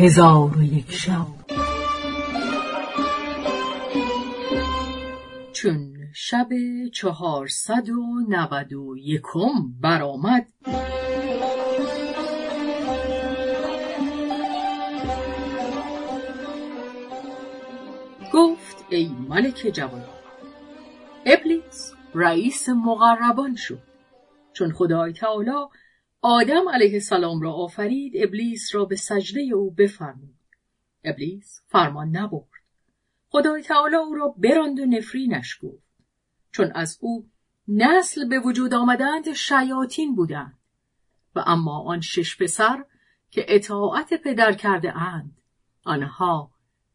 هزار و یک شب. چون شب چهارصد و نود و یکم برآمد گفت ای ملک جوان ابلیس رئیس مقربان شد چون خدای تعالی آدم علیه السلام را آفرید ابلیس را به سجده او بفرمود. ابلیس فرمان نبرد. خدای تعالی او را براند و نفرینش گفت. چون از او نسل به وجود آمدند شیاطین بودند. و اما آن شش پسر که اطاعت پدر کرده اند آنها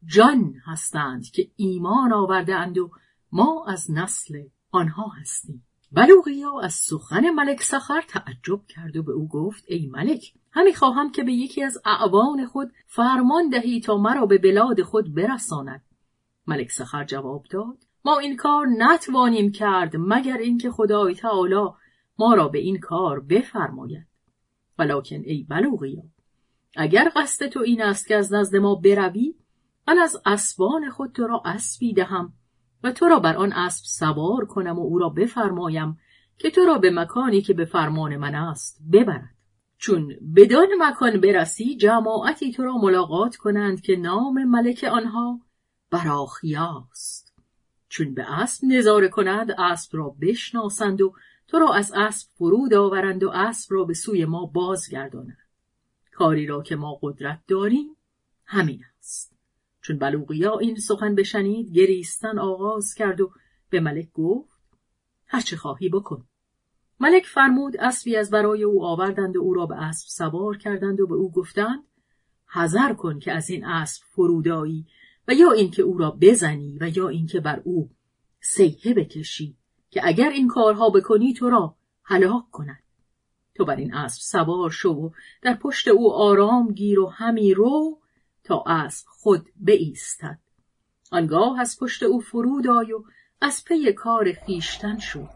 جان هستند که ایمان آورده اند و ما از نسل آنها هستیم. بلوغیا از سخن ملک سخر تعجب کرد و به او گفت ای ملک همی خواهم که به یکی از اعوان خود فرمان دهی تا مرا به بلاد خود برساند. ملک سخر جواب داد ما این کار نتوانیم کرد مگر اینکه خدای تعالی ما را به این کار بفرماید. ولکن ای بلوغیا اگر قصد تو این است که از نزد ما بروی من از اسبان خود تو را اسبی دهم. و تو را بر آن اسب سوار کنم و او را بفرمایم که تو را به مکانی که به فرمان من است ببرد. چون بدان مکان برسی جماعتی تو را ملاقات کنند که نام ملک آنها براخیاست. چون به اسب نظاره کنند اسب را بشناسند و تو را از اسب فرود آورند و اسب را به سوی ما بازگردانند. کاری را که ما قدرت داریم همین است. چون بلوغیا این سخن بشنید گریستن آغاز کرد و به ملک گفت هرچه خواهی بکن. ملک فرمود اسبی از برای او آوردند و او را به اسب سوار کردند و به او گفتند حذر کن که از این اسب فرودایی و یا اینکه او را بزنی و یا اینکه بر او سیحه بکشی که اگر این کارها بکنی تو را هلاک کند. تو بر این اسب سوار شو و در پشت او آرام گیر و همی رو تا اسب خود بایستد. آنگاه از پشت او فرود آی و از پی کار خیشتن شد.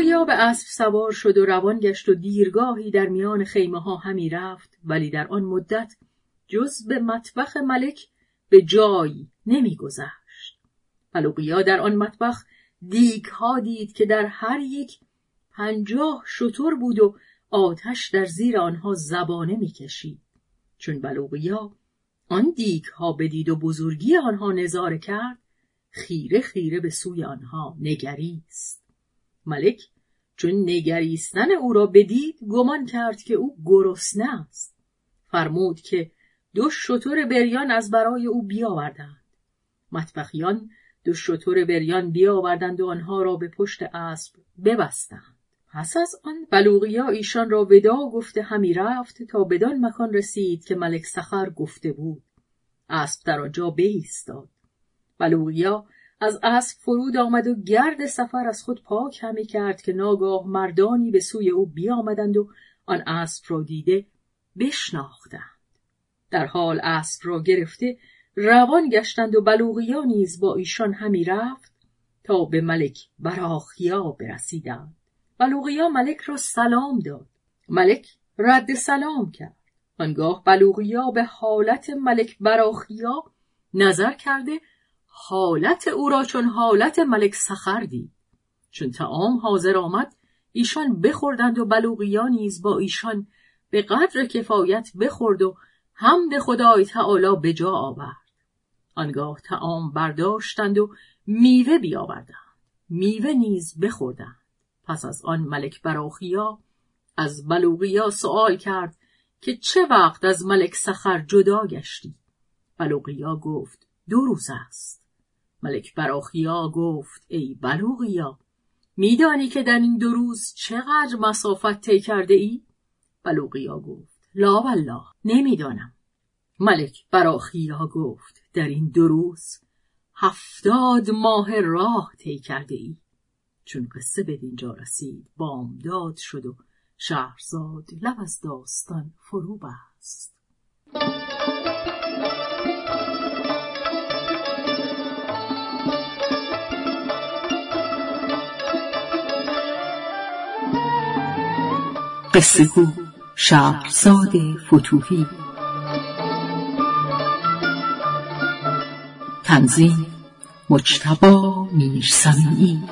بلوغیا به اسب سوار شد و روان گشت و دیرگاهی در میان خیمه ها همی رفت. ولی در آن مدت جز به مطبخ ملک به جایی نمیگذشت بلوغیا در آن مطبخ دیگ ها دید که در هر یک پنجاه شطور بود و آتش در زیر آنها زبانه می‌کشید چون بلوغیا آن دیگ ها بدید و بزرگی آنها نظاره کرد خیره خیره به سوی آنها نگریست. ملک چون نگریستن او را بدید گمان کرد که او گرسنه است. فرمود که دو شطور بریان از برای او بیاوردند. مطبخیان دو شطور بریان بیاوردند و آنها را به پشت اسب ببستند. پس از آن بلوغیا ایشان را ودا گفته همی رفت تا بدان مکان رسید که ملک سخر گفته بود. اسب در آنجا بایستاد. بلوغیا از اسب فرود آمد و گرد سفر از خود پاک همی کرد که ناگاه مردانی به سوی او بیامدند و آن اسب را دیده بشناختند. در حال اسب را گرفته روان گشتند و بلوغیا نیز با ایشان همی رفت تا به ملک براخیا برسیدند. بلوغیا ملک را سلام داد. ملک رد سلام کرد. آنگاه بلوغیا به حالت ملک براخیا نظر کرده حالت او را چون حالت ملک سخر دید. چون تعام حاضر آمد ایشان بخوردند و بلوغیا نیز با ایشان به قدر کفایت بخورد و حمد خدای تعالی به جا آورد. آنگاه تعام برداشتند و میوه بیاوردند. میوه نیز بخوردند. پس از آن ملک براخیا از بلوغیا سوال کرد که چه وقت از ملک سخر جدا گشتی؟ بلوغیا گفت دو روز است. ملک براخیا گفت ای بلوغیا میدانی که در این دو روز چقدر مسافت طی کرده ای؟ بلوغیا گفت لا والله نمی‌دانم. ملک براخیا گفت در این دو روز هفتاد ماه راه طی کرده ای. چون قصه به دینجا رسید بامداد شد و شهرزاد لب از داستان فرو بست. قصه گو شهرزاد فتوهی. تنظیم مجتبا میرسمی